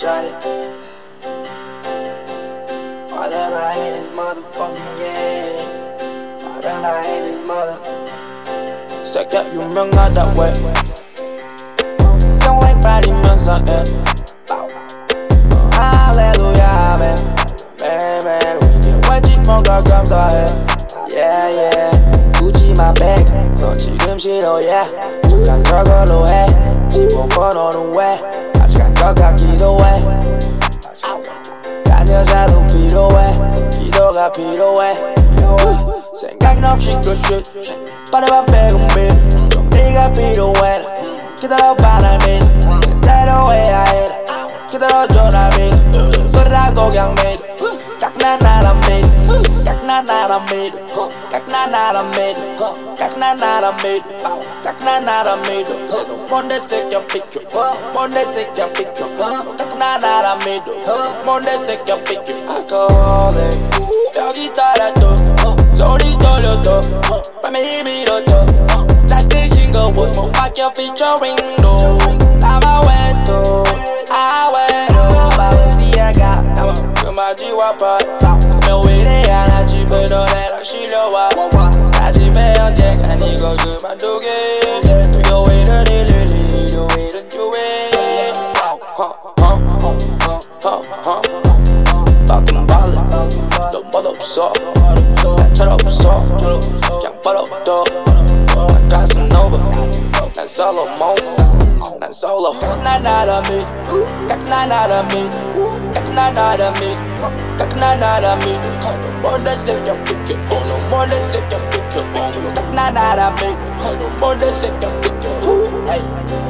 Johnny. Why don't I hate this motherfucking yeah? Why don't I hate this mother? 세계 유명하다 왜? 성백 빨리면서 예. 할렐루야 맨 매일매일 왠지 뭔가 감사해 Yeah yeah 굳이 my bag 너 지금 싫어 yeah 중간 저걸로 해 지원 번호는 왜 아직 안것 같기도 해딴 여자도 필요해 기도가 필요해 생각 없이 그 shit. 빠르만 빼고 밀 정리가 필요해 기다려봐 날 믿어 제대로 해야 해 기다려줘 날 믿어 소리라고 그냥 믿어 각난 나라 믿어 각난 나라 믿어 각난 나라 믿어 각난 나라 믿어 각난 나라 믿어 뭔데 새끼야 비켜 뭔데 새끼야 비켜 각난 나라 믿어 뭔데 새끼야 비켜 알코올에 벽이 따라도 소리 떨려도 밤에 힘이 잃어도 자식들 싱거워 못 맡겨 featuring도 아마 왜또 아왜로 바렌시아가 나와 그마지와 봐 묘일에 하나 집에 너네랑 실려와 다짐해 언젠간 이걸 그만두게 토요일은 일일이 일요일은 주에 fucking ballin' 너 멋없어 난 철없어 그냥 버럭도 난 가슴노바 난 솔로 몬 난 솔로 난 나라 믿 각난 나라 믿 각난 나라 믿 각난 나라 믿 뭔데 새끼야 비켜 너 뭔데 새끼야 비켜 각난 나라 믿 뭔데 새끼야 비켜 Hey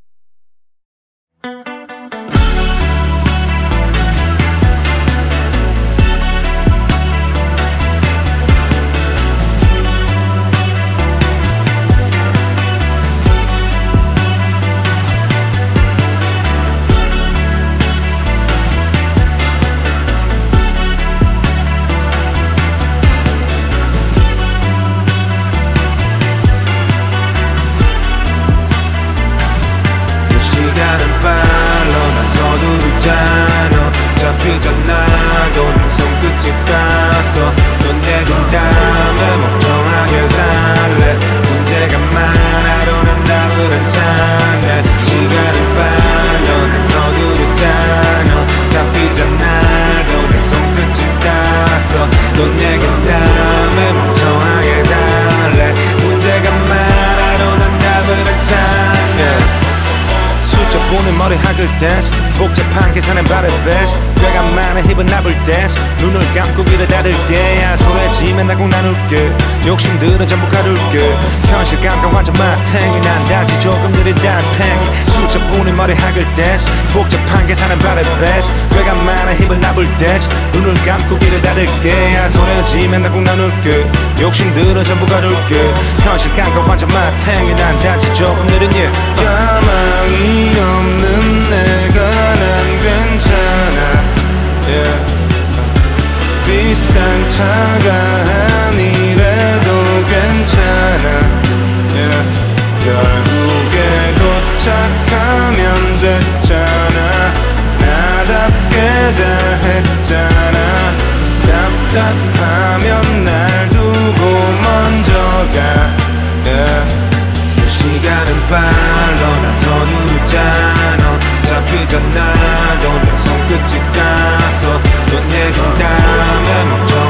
욕심들은 전부 가둘게. 현실 감각 완전 마탱이. 난 단지 조금 느린 달팽이. 숫자 보는 머리 학을 댄스 복잡한 계산에 발을 댄스 꾀가 많은 힙은 나불 댄스 눈을 감고 귀를 닫을게. 손에 쥐면 나꼭 나눌게. 욕심들은 전부 가둘게. 현실 감각 완전 마탱이. 난 단지 조금 느린 예. 야망이 없는 내가 난 괜찮아. yeah. 비싼 차가 나답게 잘했잖아 답답하면 날 두고 먼저 가 yeah. 시간은 빨라 난 서두르잖아 잡히잖아도 내 손끝이 가서 넌 내린다면 멍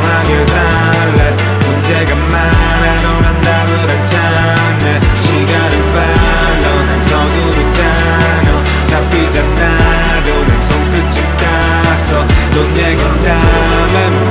넌 내린다면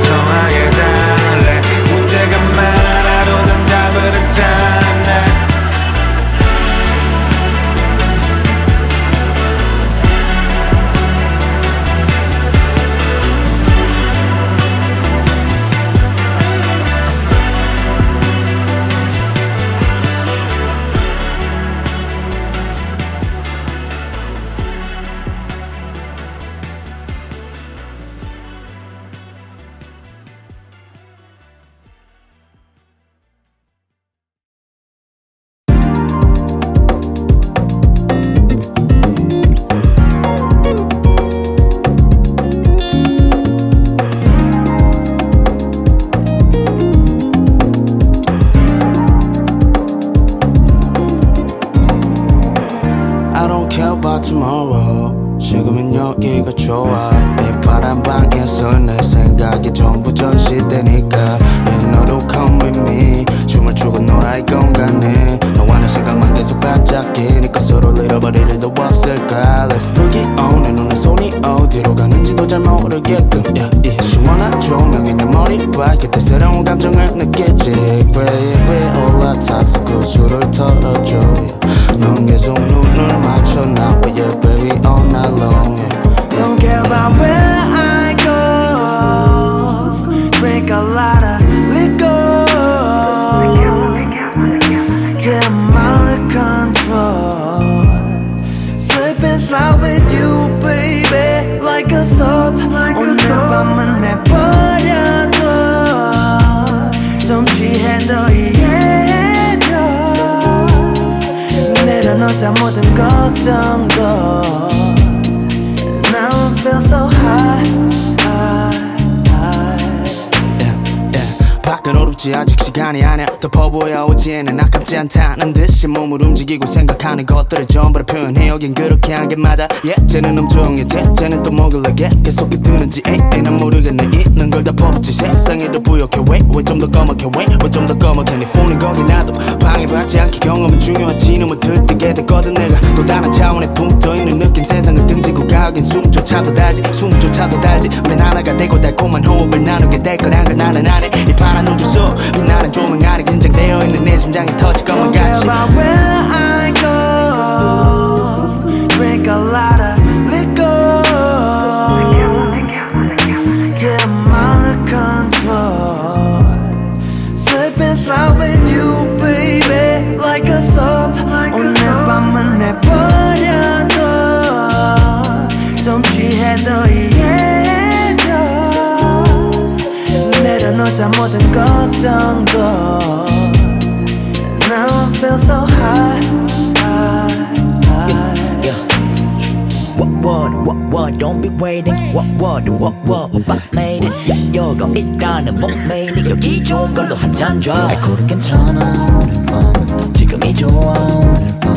밖은 어렵지 아직 시간이 아니야. 덮어 보여 오지에는 아깝지 않다는 듯이 몸을 움직이고 생각하는 것들을 전부를 표현해. 여긴 그렇게 한 게 맞아. 예제는 엄청해 제제는 또 먹을래 게? 계속 드는지. 에이 난 모르겠네. 있는 걸다 퍼붓지. 세상에 더 부욕해. 왜왜 좀더 검게 왜왜 좀더 검게 네 폰은 거기 놔둬 방해받지 않게 경험은 중요하지. 너무 들뜨게 됐거든 내가. 또 다른 차원에 붙어있는 느낌. 세상을 등지고 가긴 숨조차도 달지. 숨조차도 달지. 우린 하나가 되고 달콤한 호흡을 나누게 될 거란 걸 나는 아네. 이 파란 속 빛나는 조명 아래 긴장되어 있는 내 심장이 터질 것만 같이 모든 걱정도. Now I feel so high, high, high. Yeah. What what what what don't be waiting What what what what 오빠 made it yeah, 여거 일단은 못 매일 여기 좋은 걸로 한 잔 줘 알코올은 괜찮아 오늘 밤은 지금이 좋아 오늘 밤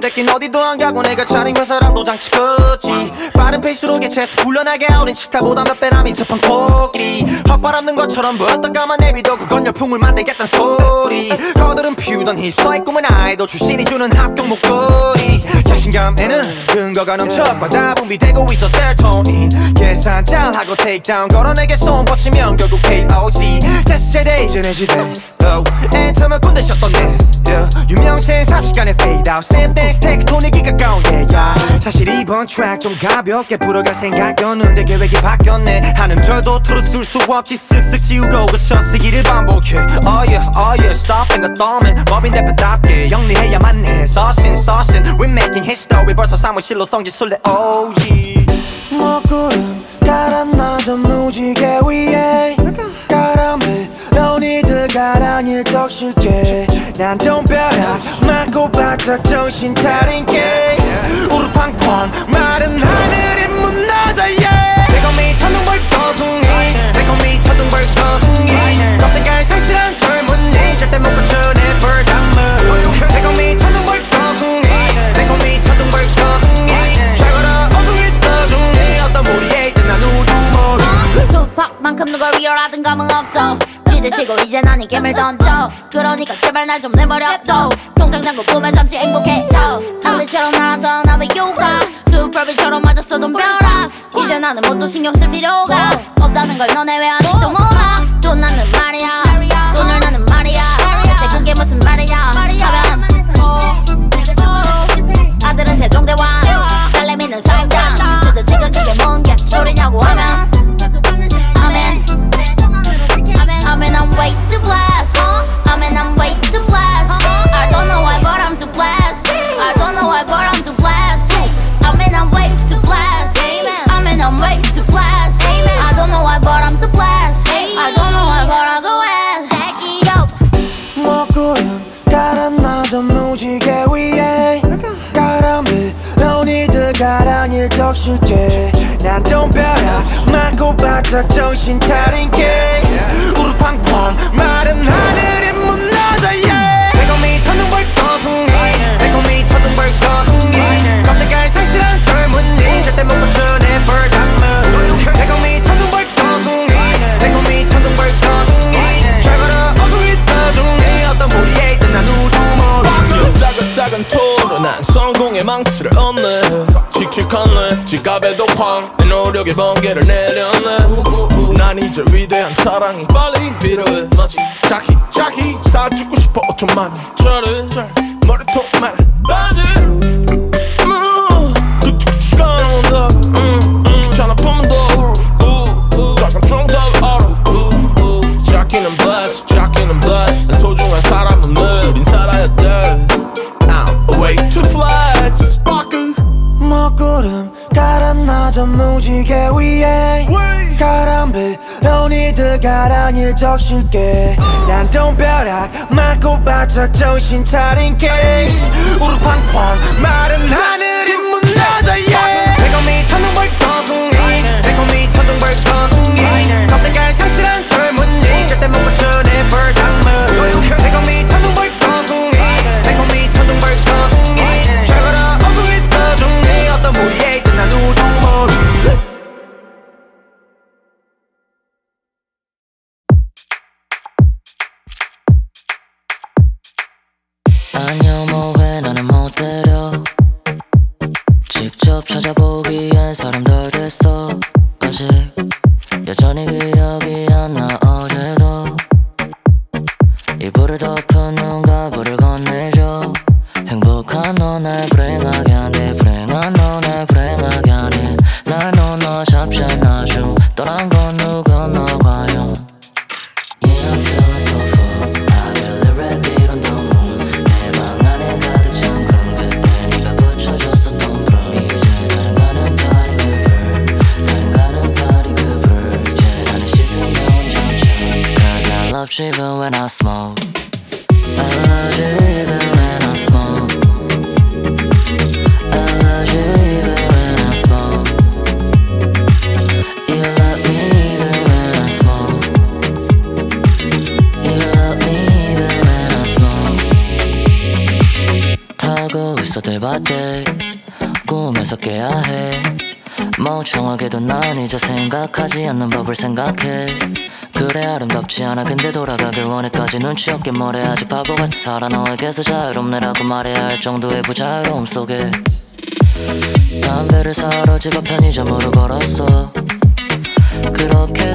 됐긴 어디도 안 가고 내가 차린 회사랑 도 장치 끝이. 빠른 페이스로 개체해서 불러나게 어린 치타보다 몇 배나 민첩한 코끼리. 헛발 없는 것처럼 보였던 까만 내비도 그건 열풍을 만들겠단 소리. 거들은 피우던 힙스터의 꿈은 아이돌 출신이 주는 합격 목걸이 자신감에는 근거가 넘쳐 과다 분비되고 있어 세로토닌 계산 잘하고 테이크다운 걸어 내게 손 뻗치면 결국 KOG Z세대 이전의 시대 oh, 엔터만 군대 셨던 내 yeah. 유명세 삽시간에 fade out. Snap dance 돈이기 가까운 yeah, yeah. 사실 이번 트랙 좀 가볍게 불어갈 생각이었는데 계획이 바뀌었네. 하는 절도 틀어 쓸수 없이 쓱쓱 지우고 그쳐 쓰기를 반복해. Oh yeah oh yeah. Stop and the thumbing 법인 대표답게 영리해야만 해 서신 서신 We're making history. 벌써 사무실로 성지 술래 OG 먹구름 깔았나 저 무지개 위에 까람 에 너희들 가 가랑이 적실게. 난 돈벼락 맞고 바짝 정신 차린 케이스 우르팡쾅 마른 하늘이 무너져 yeah. 대검이 천둥 벌 거숭이. 대검이 천둥 벌 거숭이. 껍데갈 상실한 젊은이. 절대 못 고쳐 내 벌당물 대검이 천둥 벌 거숭이. 대검이 천둥 벌 거숭이. 잘 걸어 어중이 떠중이. 어떤 무리에 있든 난 우두 모두. 투팍만큼 누가 리얼하든 감흥 없어 찢으시고 이제 난이 게임을 던져. 그러니까 제발 날 좀 내버려 둬. 통장 잔고 보면 잠시 행복해져. 아들처럼 날아서 나의 요가 슈퍼비처럼 맞았어 돈 벼락 이제 나는 뭣도 신경 쓸 필요가 없다는 걸 너네 왜 아직도 몰라? 돈 나는 말이야 가랑이 적실게. 난 돈벼락 맞고 바짝 정신 차린 케이스 우르팡쾅 마른 하늘이 무너져 yeah 대검이 천둥벌 거숭이 대검이 천둥벌 거숭이. 껍데갈 상실한 젊은이 절대 못 고쳐 내 벌당물 대검이 천둥벌 거숭이 대검이 천둥벌 거숭이. 잘 걸어 어중이 떠중이 어떤 무리에 있든 난 우두 모두 따끈따끈 난 성공의 망치를 얻네 내 지갑에도 쾅내 노력의 번개를 내렸네. 난 이제 위대한 사랑이 빨리 필요해 마치 자기 자기 사주고 싶어 5천만 원짜리 머리통만 바지. 음, 뚝뚝뚝 가나온다 음, 음, 귀찮아 품은 더 작은 정답 알아 자기는 blessed 자기는 blessed. 난 소중한 사람은 늘 우린 살아야 돼. I'm a way to flex 가라나저 무지개 위에 가람을 너희들 가랑이 적실게. 난 돈벼락 맞고 바짝 정신 차린 케이스. 우르팡쾅 마른 하늘이 무너져 yeah. 대검이 천둥벌 거숭이 대검이 천둥벌 거숭이. 껍데갈 상실한 젊은이 절대 못 고쳐 내 벌당물. 대검이 살아 너에게서 자유롭네라고 말해야 할 정도의 부자유로움 속에 담배를 사러 집 앞 편의점으로 걸었어. 그렇게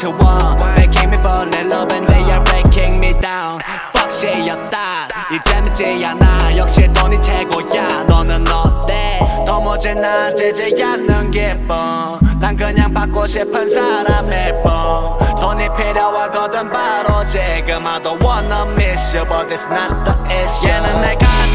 what you want Making me fall in love and they are breaking me down Fuck shit였다 이제 믿지 않아 역시 돈이 최고야 너는 어때 도무지 나지지 않는 기분 난 그냥 받고 싶은 사람일 뿐 돈이 필요하거든 바로 지금 I don't wanna miss you but it's not the issue 얘는 내가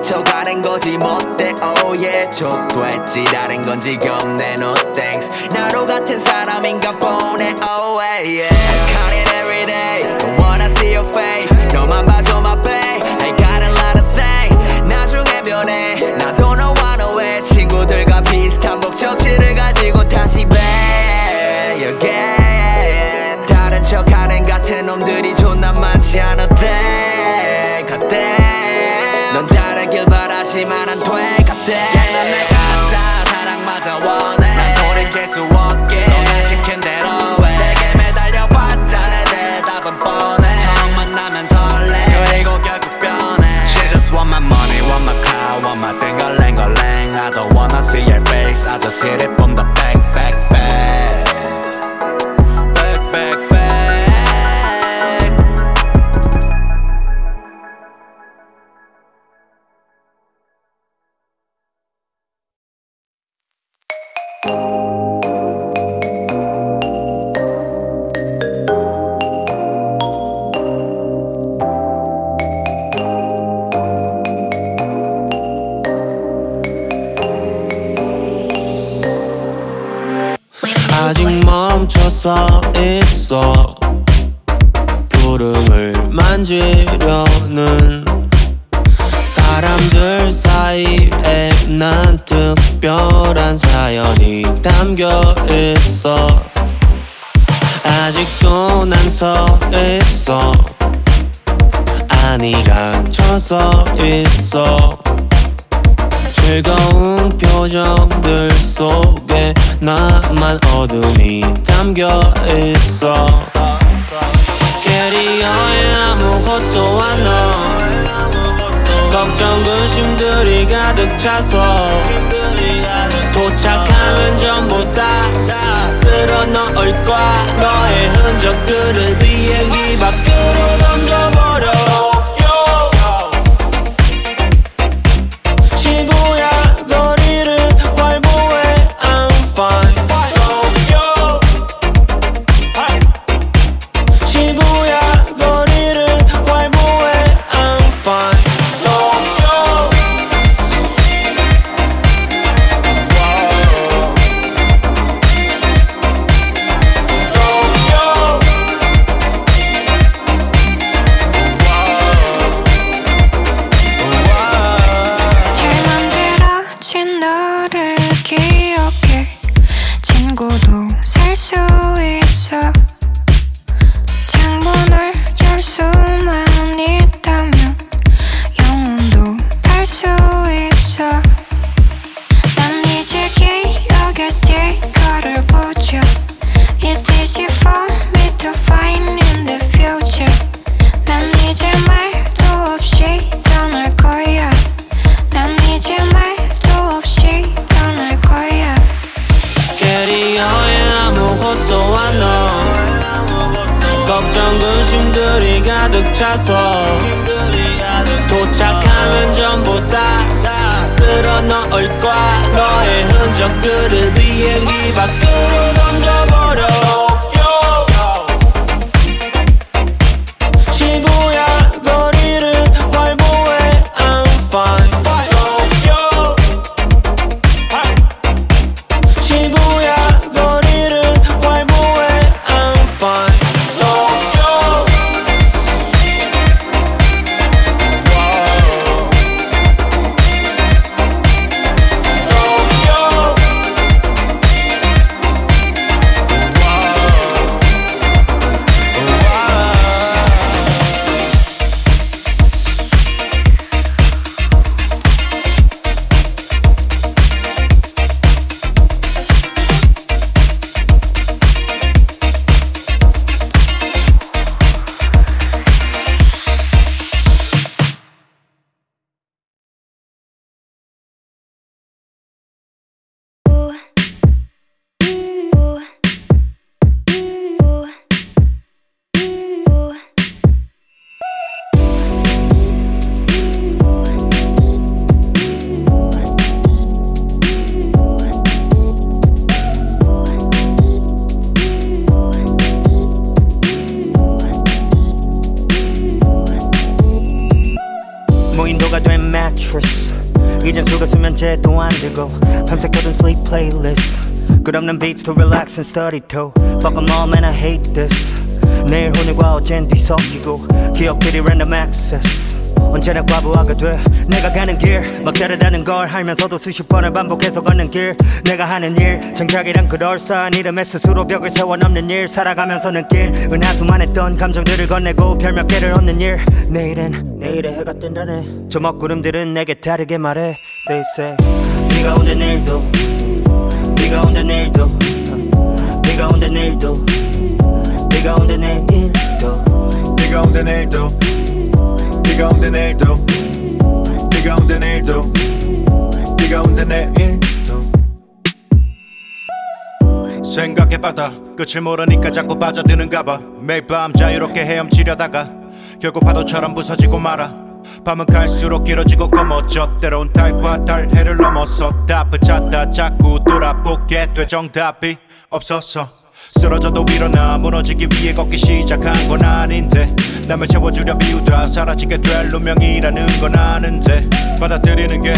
나로 미쳐가는 거지 못돼 oh yeah. 족됐지 다른 건 지금 내 no thanks. 나로 같은 사람인가 보네. Oh yeah 바 있어. 구름을 만지려는 사람들 사이에 난 특별한 사연이 담겨 있어. 아직도 난 서 있어. 아니 갇혀서 있어 즐거운 표정들 속에 나만 어둠이 담겨 있어. 캐리어에 아무것도 안 넣어 걱정 근심들이 가득 차서. 도착하면 전부 다 쓸어 넣을 거야. 너의 흔적들을 비행기 밖으로 던져 끝없는 beats to relax and study too. Fuck 'em all man I hate this. 내일 오늘과 어젠 뒤섞이고 기억들이 random access. 언제나 과부하가 돼. 내가 가는 길 막 다르다는 걸 알면서도 수십 번을 반복해서 걷는 길. 내가 하는 일 창작이란 그럴싸한 이름에 스스로 벽을 세워 넘는 일. 살아가면서 느낄 은하수만 했던 감정들을 건네고 별몇 개를 얻는 일. 내일은 내일의 해가 뜬다네. 저 먹구름들은 내게 다르게 말해. They say 비가 온다 내일도 비가 온다 내일도. 어, 비가 온다 내일도. 비가 온다 내일도. 비가 온다 내일도. 비가 온다 내일도. 비가 온다 내일도. 비가 온다 내일도. 생각해봐다. 끝을 모르니까 자꾸 빠져드는가 봐. 매일 밤 자유롭게 헤엄치려다가 결국 파도처럼 부서지고 말아 밤은 갈수록 길어지고 검어져 때론 달과 달 해를 넘어서 다 붙잡다. 자꾸 돌아보게 돼 정답이 없어서 쓰러져도 일어나 무너지기 위해 걷기 시작한 건 아닌데 남을 채워주려 비우다. 사라지게 될 운명이라는 건 아는데 받아들이는 게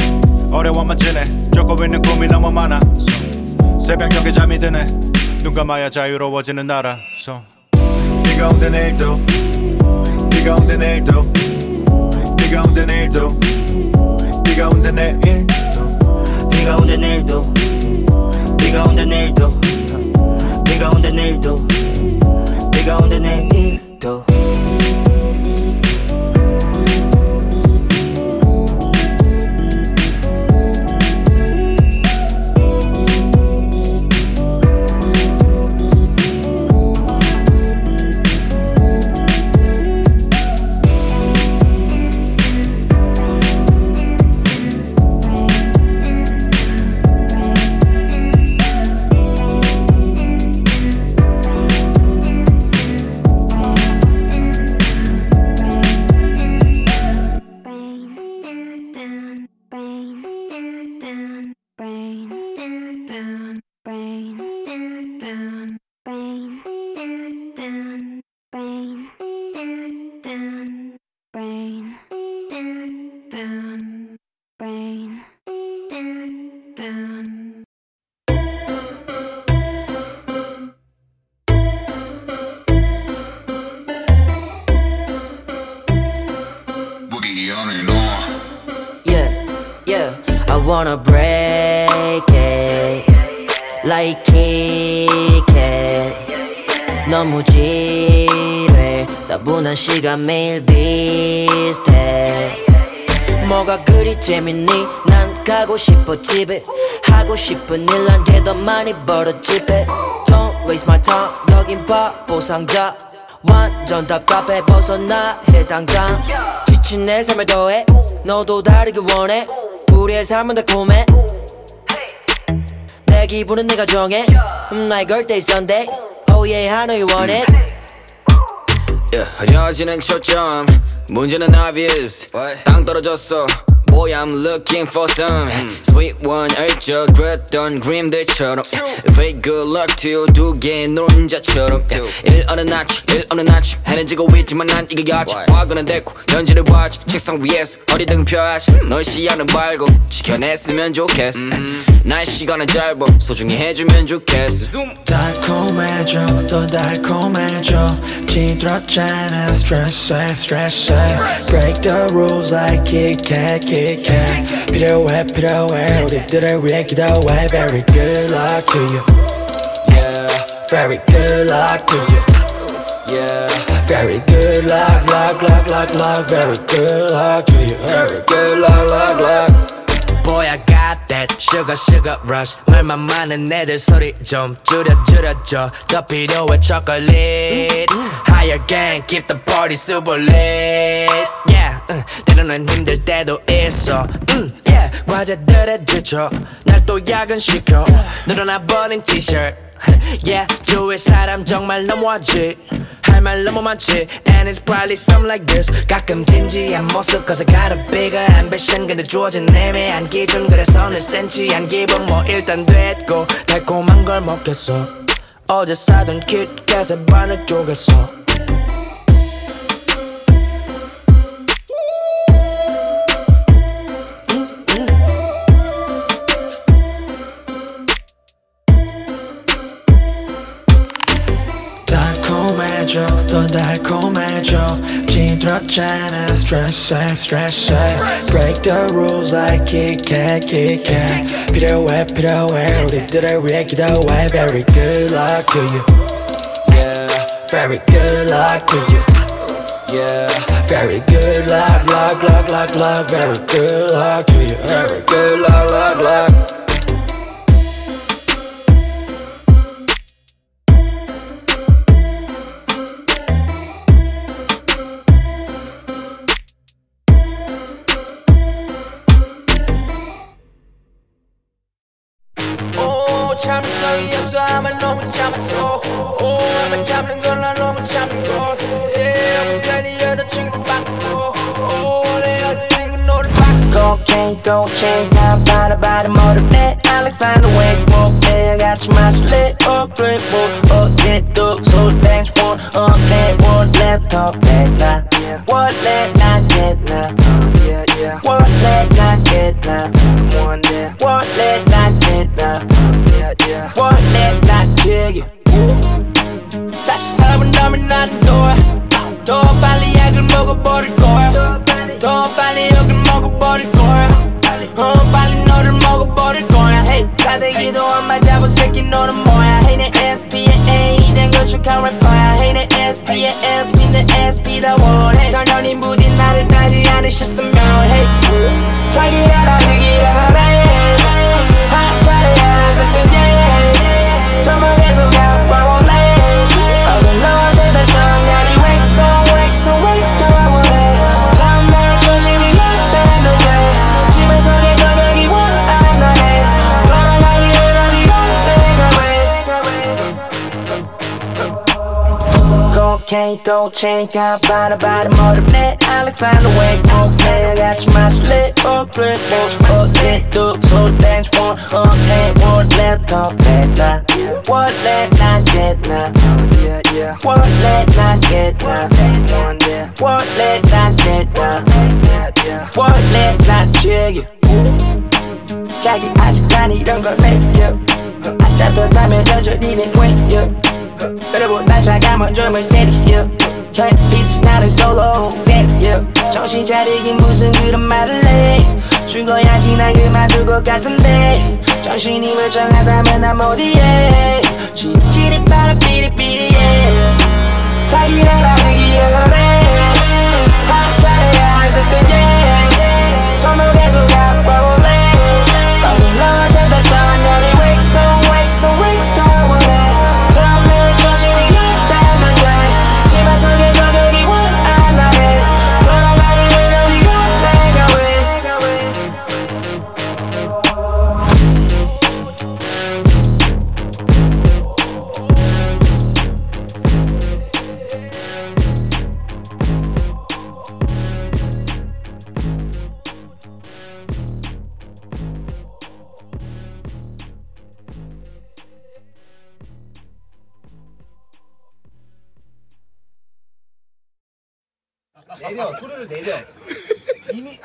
어려워만 지네. 쫓고 있는 꿈이 너무 많아 새벽녘에 잠이 드네. 눈 감아야 자유로워지는 나라서. 비가 온다 내일도 비가 온다 내일도 비가 온다 내일도. 비가 온다 내일도. 비가 온다 내일도. 비가 온다 내일도. 어, 비가 온다 내일도. 비가 온다 내일도 시간 매일 비슷해. 뭐가 그리 재밌니? 난 가고 싶어 집에. 하고 싶은 일난게더 많이 벌어 집에. Don't waste my time. 여긴 바보 상자. 완전 답답해 벗어나 해 당장. 지친 내 삶을 더해. 너도 다르게 원해. 우리의 삶은 달콤해 내 기분은 네가 정해. 음, 나의 girl day Sunday. Oh yeah I know you want it. 흐려지는 초점 문제는 obvious. 땅 떨어졌어. Boy I'm looking for some Sweet one 얼쩍 그랬던 그림들처럼. Fake good luck to 두 개의 노른자처럼. 일 어느 아침 일 어느 아침 해는 지고 있지만 난 이겨야지. 과거는 됐고 현재를 봐야지 책상 위에서 어디든 펴야지. 널 시야는 밝고 지켜냈으면 좋겠어. 나의 시간은 짧아. 소중히 해주면 좋겠어. 달콤해져 또 달콤해져 찌들었잖아 stress stress break the rules like Kit Kat Kit Kat 필요해 필요해 우리들을 위해 기도해 very good luck to you yeah very good luck to you yeah very good luck luck luck luck luck very good luck to you very good luck luck luck Boy I got that sugar sugar rush 말만 많은 애들 소리 좀 줄여 줄여줘 더 필요해 chocolate Higher gang keep the party super lit Yeah 응, 때로는 힘들 때도 있어 음, yeah 과제들에 지쳐. 날 또 야근시켜. 늘어나 버린 티셔츠. Yeah 주위 사람 정말 너무하지. 할말 너무 많지. And it's probably something like this. 가끔 진지한 모습 Cause I got a bigger ambition. 근데 주어진 애매한 기준. 그래서 늘 센치한 기분 뭐 일단 됐고 달콤한 걸 먹겠어. 어제 사둔 킷캣의 반을 쪼갰어 찌들었잖아 stress stress break the rules like Kit Kat Kit Kat 필요해 필요해 우리들을 위해 기도해 very good luck to you yeah very good luck to you yeah very good luck luck luck luck luck very good luck to you very good luck luck luck 수 없어 아마 너무 참았어 오 아마 참는 걸나 너무 참는 걸 yeah, 무슨 네 여자친구 바꾸고 오내 여자친구 너를 바꿔 Cocaine, chain, 난 바라바라 모르네 Alexander Wake, 뭐 매일같이 마실래 어 그래 뭐 어제도 술 땡스 원 어내 원 Cocaine, chain, 난 바라바라 모르네 Alexander Wake, 매일같이 마실래 어 그래 뭐 어제도 술 땡스 원 어내 원래 더 배나 원래 난 get나 원래 난 get나 원래 난 get나 원래 난 yeah. 자기 아직 난 이런 걸 매여 안 잡혔다면 여전히 내 queen 그리고 난 차가운 점을 세리여 햇빛이 나를 솔로 세리여 정신 차리긴 무슨 그런 말을 해. 죽어야지 난 그만둘 것 같은데. 정신이 멀쩡하다면 난 어디에? 지리지리 바라 삐리삐리해 자기를 아직이라 그래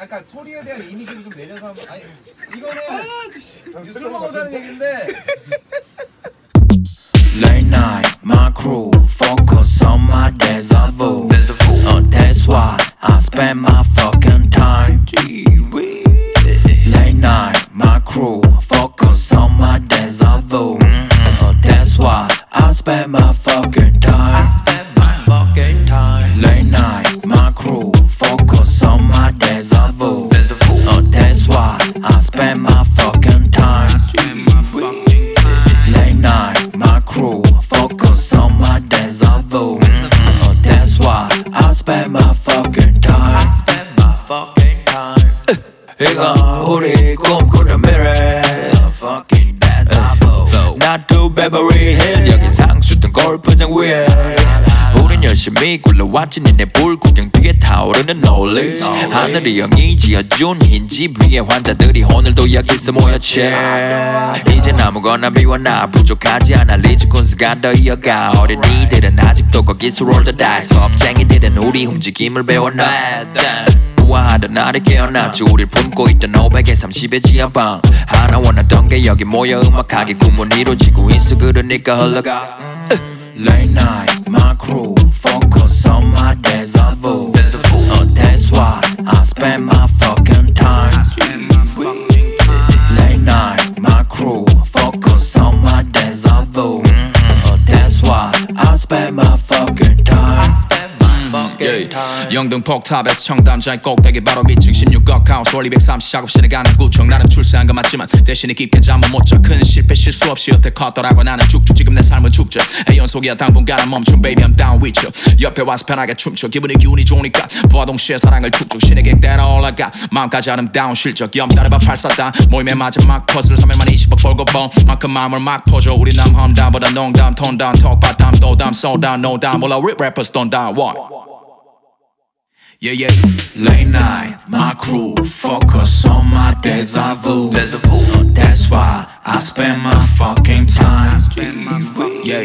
아까 소리에 대한 이미지를 좀 내려서 한번 아니 이거는 술 먹어서는 얘기인데. Late night, my crew 하늘이 영이 지어준 흰집 위에 환자들이 오늘도 여기서 모였지. 이젠 아무거나 비워놔 부족하지 않아. 리즈군스가 더 이어가 어린이들은 아직도 거기서 roll the 겁쟁이들은 우리 움직임을 배워놔. 우아하던 날이 깨어났지. 우릴 품고 있던 530의 지하방. 하나 원하던 게 여기 모여 음악하게 꿈은 이루어지고 있어 그러니까 흘러가. Late night, my crew focus on my deja vu. Uh, 영등 폭탑에서 청담자의 꼭대기 바로 밑층 16억 하우스 원리 130 작업실에 가는 구청. 나는 출세한 거 맞지만 대신에 깊게 잠은 못자 큰 실패 실수 없이 여태 컸더라고. 나는 쭉쭉 지금 내 삶은 축제 애연속이야 당분간은 멈춤. Baby I'm down with you. 옆에 와서 편하게 춤춰. 기분이 기운이 좋으니까 부하 동시에 사랑을 툭툭 신에게 때려 올라가. 마음까지 아름다운 실적. 염 따라봐 팔사다. 모임의 마지막 퍼즐 3회만 20억 벌고 번 만큼 마음을 막 퍼줘. 우리 남 험담보다 농담 톤담 톡바담 도담 소담 노담. 몰라 립 래퍼스 돈 down what Yeah, yeah. Late night, my crew focus on my deja vu. Uh, That's why I spend my fucking time. Yeah.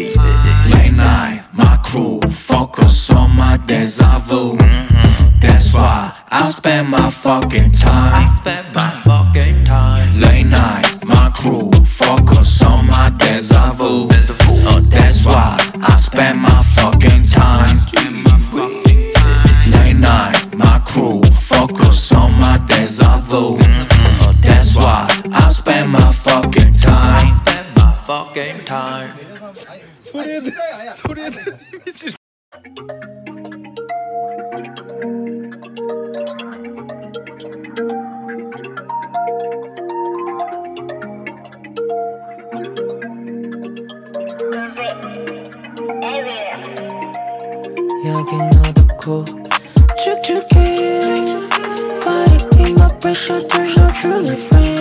Late night, my crew focus on my deja vu. That's why I spend my fucking time. spend My fucking time. Late night, my crew focus on my deja vu. Uh, That's why I spend my fucking time. Late night, my crew focus on my deja vu. Uh, That's why I spend my fucking time. My fucking time. 소리에 여긴 어둡고 should turn out truly free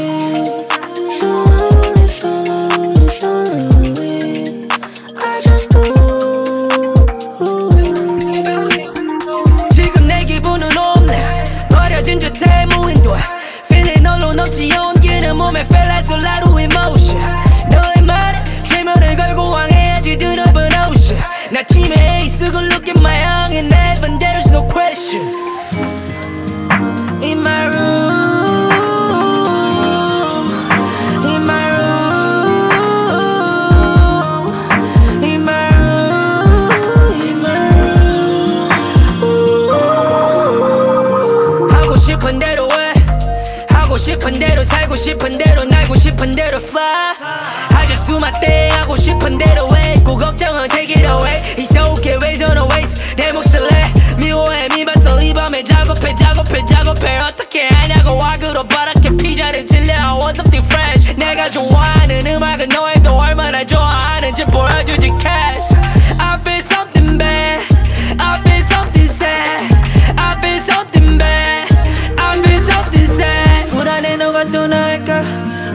바랗게 피자를 질려 I want something fresh 내가 좋아하는 음악은 너희도 얼마나 좋아하는지 보여주지 cash I feel something bad I feel something sad I feel something bad I feel something sad 불안해 너가 떠날까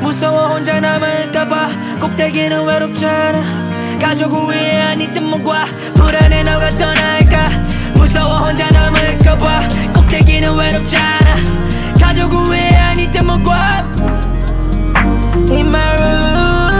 무서워 혼자 남을까봐 꼭대기는 외롭잖아 가족 위에 아니 뜬목과 불안해 너가 떠날까 무서워 혼자 남을까봐 꼭대기는 외롭잖아. 가족 위에 아니 뜬목과. In my room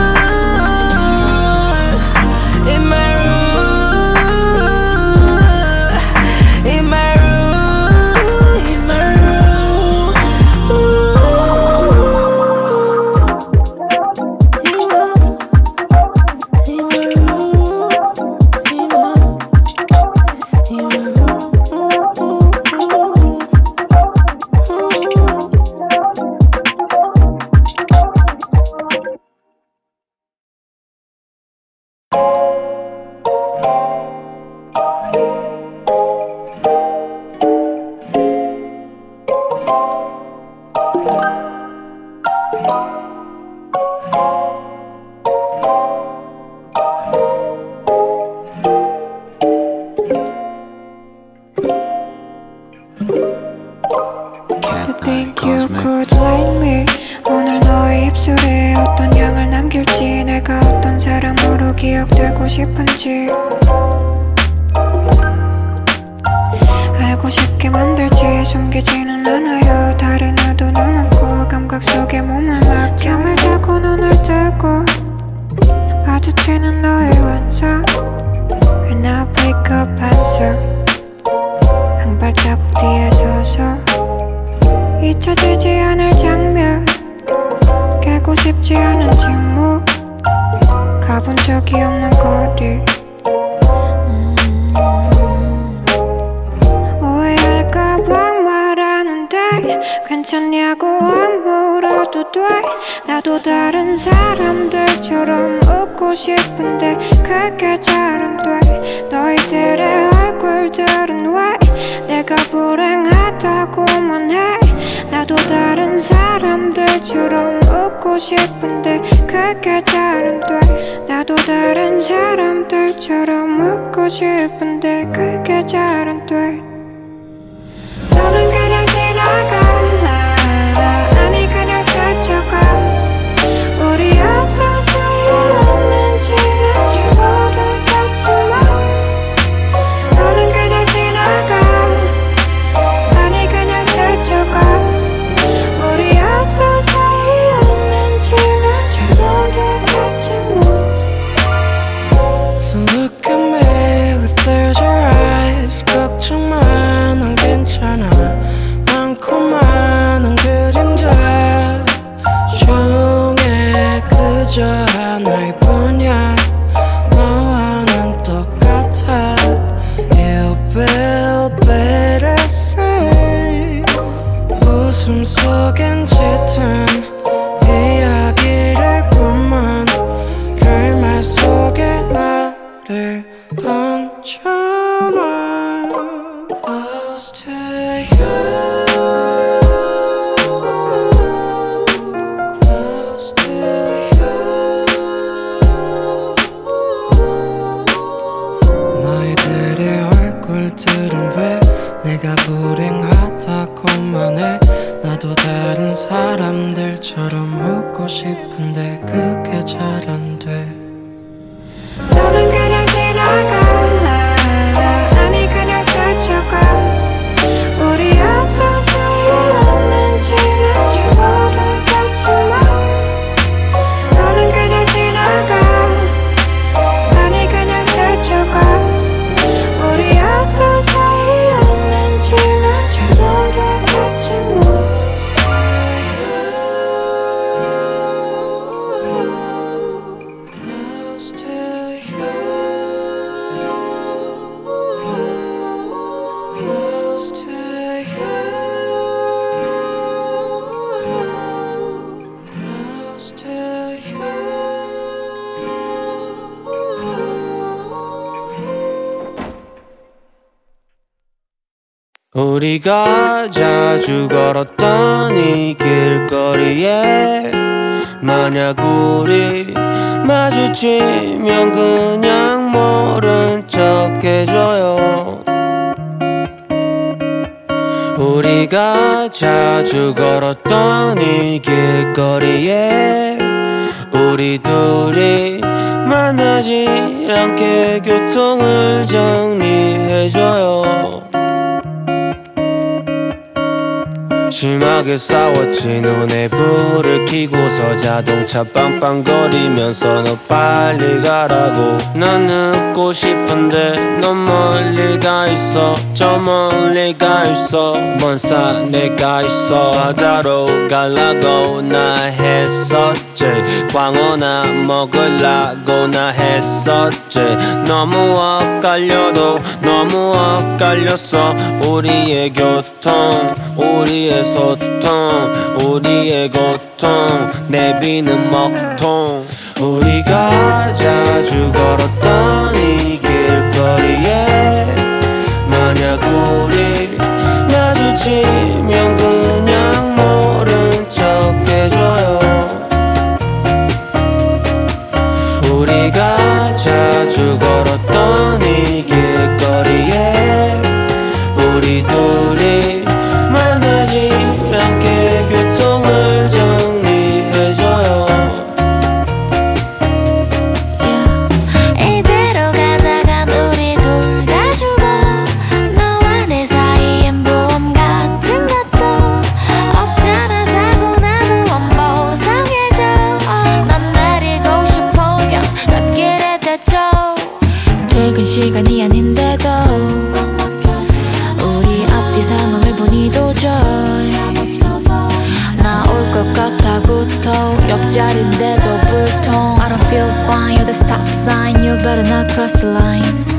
주 걸었던 이 길거리에 만약 우리 마주치면 그냥 모른 척 해줘요. 우리가 자주 걸었던 이 길거리에 우리 둘이 만나지 않게 교통을 정리해줘요. 심하게 싸웠지. 눈에 불을 켜고서 자동차 빵빵거리면서 너 빨리 가라고. 난 늦고 싶은데 넌 멀리 가 있어. 저 멀리 가 있어. 먼 산에가 있어. 바다로 갈라고 나 했었지. 광어나 먹을라고 나 했었지. 너무 엇갈려도 너무 엇갈렸어. 우리의 교통 우리의 소통 우리의 고통 내비는 먹통. 우리가 자주 걸었던 이 길거리에 시간이 아닌데도 우리 앞뒤 상황을 보니 도저히 나올 것 같아구토 옆자리인데도 불통 I don't feel fine you're the stop sign you better not cross the line